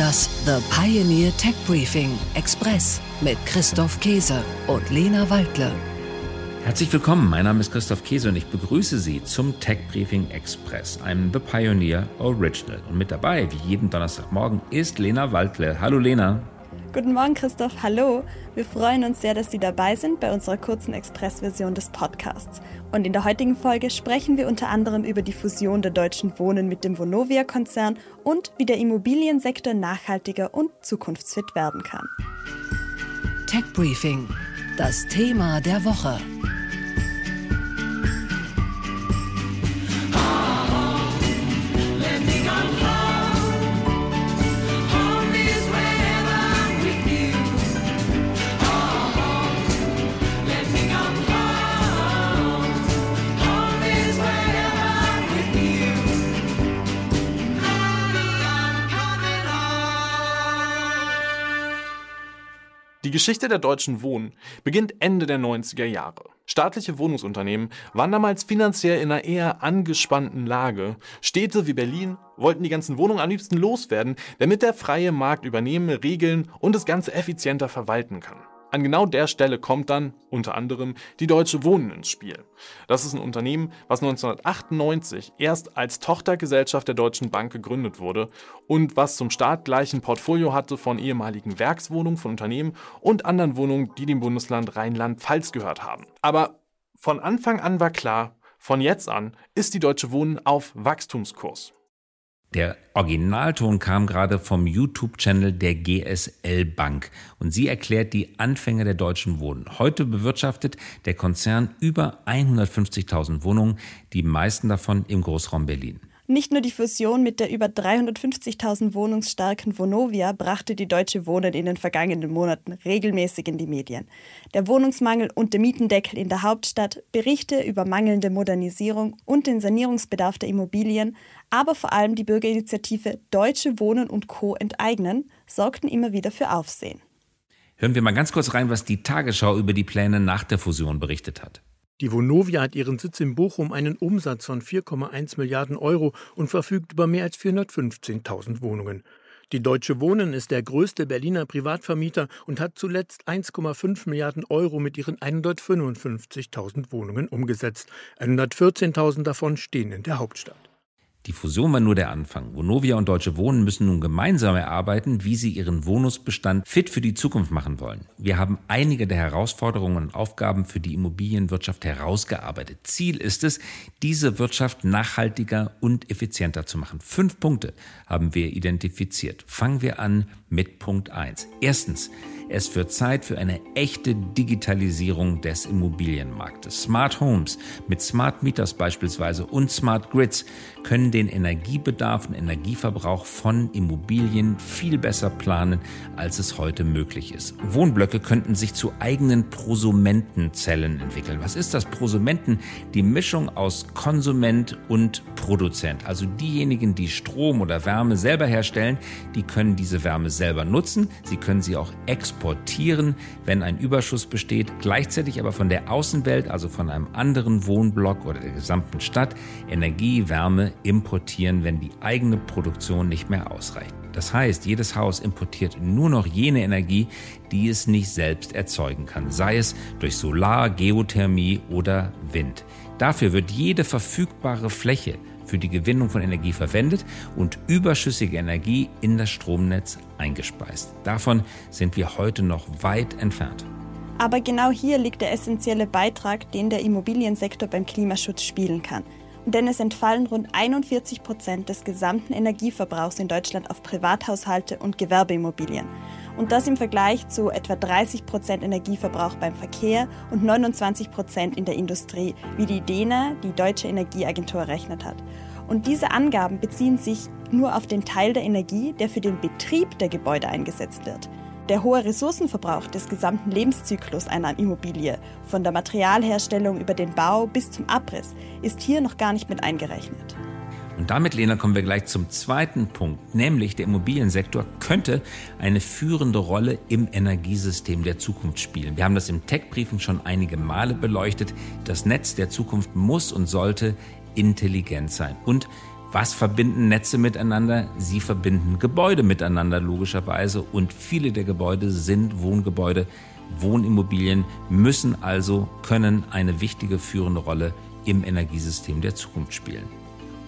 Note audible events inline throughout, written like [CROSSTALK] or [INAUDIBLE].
Das The Pioneer Tech Briefing Express mit Christoph Käse und Lena Waldle. Herzlich willkommen, mein Name ist Christoph Käse und ich begrüße Sie zum Tech Briefing Express, einem The Pioneer Original. Und mit dabei, wie jeden Donnerstagmorgen, ist Lena Waldle. Hallo Lena. Guten Morgen, Christoph. Hallo. Wir freuen uns sehr, dass Sie dabei sind bei unserer kurzen Expressversion des Podcasts. Und in der heutigen Folge sprechen wir unter anderem über die Fusion der Deutschen Wohnen mit dem Vonovia-Konzern und wie der Immobiliensektor nachhaltiger und zukunftsfit werden kann. Tech Briefing, das Thema der Woche. Geschichte der deutschen Wohnen beginnt Ende der 90er Jahre. Staatliche Wohnungsunternehmen waren damals finanziell in einer eher angespannten Lage. Städte wie Berlin wollten die ganzen Wohnungen am liebsten loswerden, damit der freie Markt übernehmen, regeln und das Ganze effizienter verwalten kann. An genau der Stelle kommt dann unter anderem die Deutsche Wohnen ins Spiel. Das ist ein Unternehmen, was 1998 erst als Tochtergesellschaft der Deutschen Bank gegründet wurde und was zum Start gleich ein Portfolio hatte von ehemaligen Werkswohnungen von Unternehmen und anderen Wohnungen, die dem Bundesland Rheinland-Pfalz gehört haben. Aber von Anfang an war klar, von jetzt an ist die Deutsche Wohnen auf Wachstumskurs. Der Originalton kam gerade vom YouTube-Channel der GSL Bank und sie erklärt die Anfänge der deutschen Wohnen. Heute bewirtschaftet der Konzern über 150.000 Wohnungen, die meisten davon im Großraum Berlin. Nicht nur die Fusion mit der über 350.000 wohnungsstarken Vonovia brachte die Deutsche Wohnen in den vergangenen Monaten regelmäßig in die Medien. Der Wohnungsmangel und der Mietendeckel in der Hauptstadt, Berichte über mangelnde Modernisierung und den Sanierungsbedarf der Immobilien, aber vor allem die Bürgerinitiative Deutsche Wohnen und Co. enteignen sorgten immer wieder für Aufsehen. Hören wir mal ganz kurz rein, was die Tagesschau über die Pläne nach der Fusion berichtet hat. Die Vonovia hat ihren Sitz in Bochum, einen Umsatz von 4,1 Milliarden Euro und verfügt über mehr als 415.000 Wohnungen. Die Deutsche Wohnen ist der größte Berliner Privatvermieter und hat zuletzt 1,5 Milliarden Euro mit ihren 155.000 Wohnungen umgesetzt. 114.000 davon stehen in der Hauptstadt. Die Fusion war nur der Anfang. Vonovia und Deutsche Wohnen müssen nun gemeinsam erarbeiten, wie sie ihren Wohnungsbestand fit für die Zukunft machen wollen. Wir haben einige der Herausforderungen und Aufgaben für die Immobilienwirtschaft herausgearbeitet. Ziel ist es, diese Wirtschaft nachhaltiger und effizienter zu machen. Fünf Punkte haben wir identifiziert. Fangen wir an mit Punkt eins. Erstens, es wird Zeit für eine echte Digitalisierung des Immobilienmarktes. Smart Homes mit Smart Meters beispielsweise und Smart Grids können den Energiebedarf und Energieverbrauch von Immobilien viel besser planen, als es heute möglich ist. Wohnblöcke könnten sich zu eigenen Prosumentenzellen entwickeln. Was ist das Prosumenten? Die Mischung aus Konsument und Produzent. Also diejenigen, die Strom oder Wärme selber herstellen, die können diese Wärme selber nutzen. Sie können sie auch exportieren wenn ein Überschuss besteht, gleichzeitig aber von der Außenwelt, also von einem anderen Wohnblock oder der gesamten Stadt, Energie, Wärme importieren, wenn die eigene Produktion nicht mehr ausreicht. Das heißt, jedes Haus importiert nur noch jene Energie, die es nicht selbst erzeugen kann, sei es durch Solar, Geothermie oder Wind. Dafür wird jede verfügbare Fläche für die Gewinnung von Energie verwendet und überschüssige Energie in das Stromnetz eingespeist. Davon sind wir heute noch weit entfernt. Aber genau hier liegt der essentielle Beitrag, den der Immobiliensektor beim Klimaschutz spielen kann. Denn es entfallen rund 41 Prozent des gesamten Energieverbrauchs in Deutschland auf Privathaushalte und Gewerbeimmobilien. Und das im Vergleich zu etwa 30 Prozent Energieverbrauch beim Verkehr und 29 Prozent in der Industrie, wie die DENA, die Deutsche Energieagentur, errechnet hat. Und diese Angaben beziehen sich nur auf den Teil der Energie, der für den Betrieb der Gebäude eingesetzt wird. Der hohe Ressourcenverbrauch des gesamten Lebenszyklus einer Immobilie, von der Materialherstellung über den Bau bis zum Abriss, ist hier noch gar nicht mit eingerechnet. Und damit, Lena, kommen wir gleich zum zweiten Punkt, nämlich der Immobiliensektor könnte eine führende Rolle im Energiesystem der Zukunft spielen. Wir haben das im Tech-Briefing schon einige Male beleuchtet. Das Netz der Zukunft muss und sollte intelligent sein und Was verbinden Netze miteinander? Sie verbinden Gebäude miteinander logischerweise und viele der Gebäude sind Wohngebäude. Wohnimmobilien müssen also, können eine wichtige führende Rolle im Energiesystem der Zukunft spielen.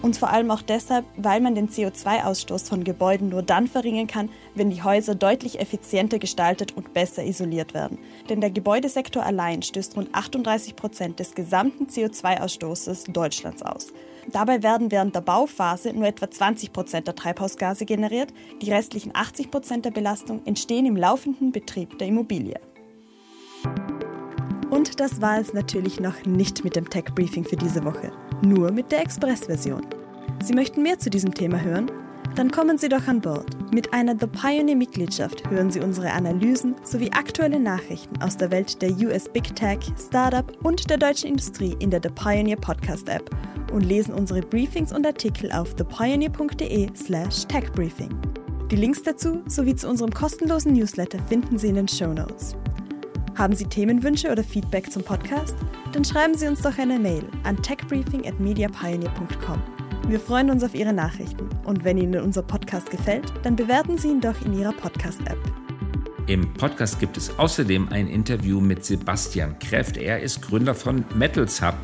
Und vor allem auch deshalb, weil man den CO2-Ausstoß von Gebäuden nur dann verringern kann, wenn die Häuser deutlich effizienter gestaltet und besser isoliert werden. Denn der Gebäudesektor allein stößt rund 38 Prozent des gesamten CO2-Ausstoßes Deutschlands aus. Dabei werden während der Bauphase nur etwa 20 Prozent der Treibhausgase generiert, die restlichen 80 Prozent der Belastung entstehen im laufenden Betrieb der Immobilie. Und das war es natürlich noch nicht mit dem Tech Briefing für diese Woche, nur mit der Express-Version. Sie möchten mehr zu diesem Thema hören? Dann kommen Sie doch an Bord. Mit einer The Pioneer-Mitgliedschaft hören Sie unsere Analysen sowie aktuelle Nachrichten aus der Welt der US Big Tech, Startup und der deutschen Industrie in der The Pioneer Podcast App und lesen unsere Briefings und Artikel auf thepioneer.de/slash techbriefing. Die Links dazu sowie zu unserem kostenlosen Newsletter finden Sie in den Show Notes. Haben Sie Themenwünsche oder Feedback zum Podcast? Dann schreiben Sie uns doch eine Mail an techbriefing@mediapioneer.com. Wir freuen uns auf Ihre Nachrichten und wenn Ihnen unser Podcast gefällt, dann bewerten Sie ihn doch in Ihrer Podcast-App. Im Podcast gibt es außerdem ein Interview mit Sebastian Kräft. Er ist Gründer von Metals Hub,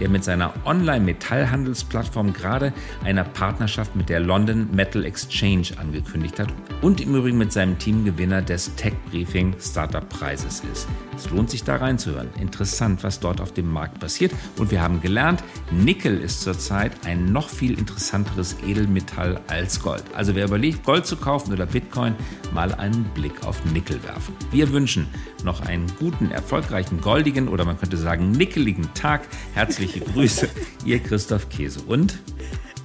der mit seiner Online-Metallhandelsplattform gerade eine Partnerschaft mit der London Metal Exchange angekündigt hat und im Übrigen mit seinem Team Gewinner des Tech Briefing Startup Preises ist. Es lohnt sich da reinzuhören. Interessant, was dort auf dem Markt passiert. Und wir haben gelernt, Nickel ist zurzeit ein noch viel interessanteres Edelmetall als Gold. Also wer überlegt, Gold zu kaufen oder Bitcoin, mal einen Blick auf Nickel werfen. Wir wünschen noch einen guten, erfolgreichen, goldigen oder man könnte sagen nickeligen Tag. Herzliche Grüße, [LAUGHS] Ihr Christoph Käse und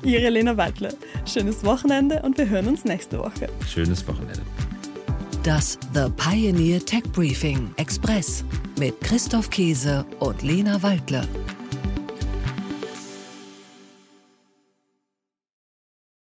Ihre Lena Waldler. Schönes Wochenende und wir hören uns nächste Woche. Schönes Wochenende. Das The Pioneer Tech Briefing Express mit Christoph Käse und Lena Waldle.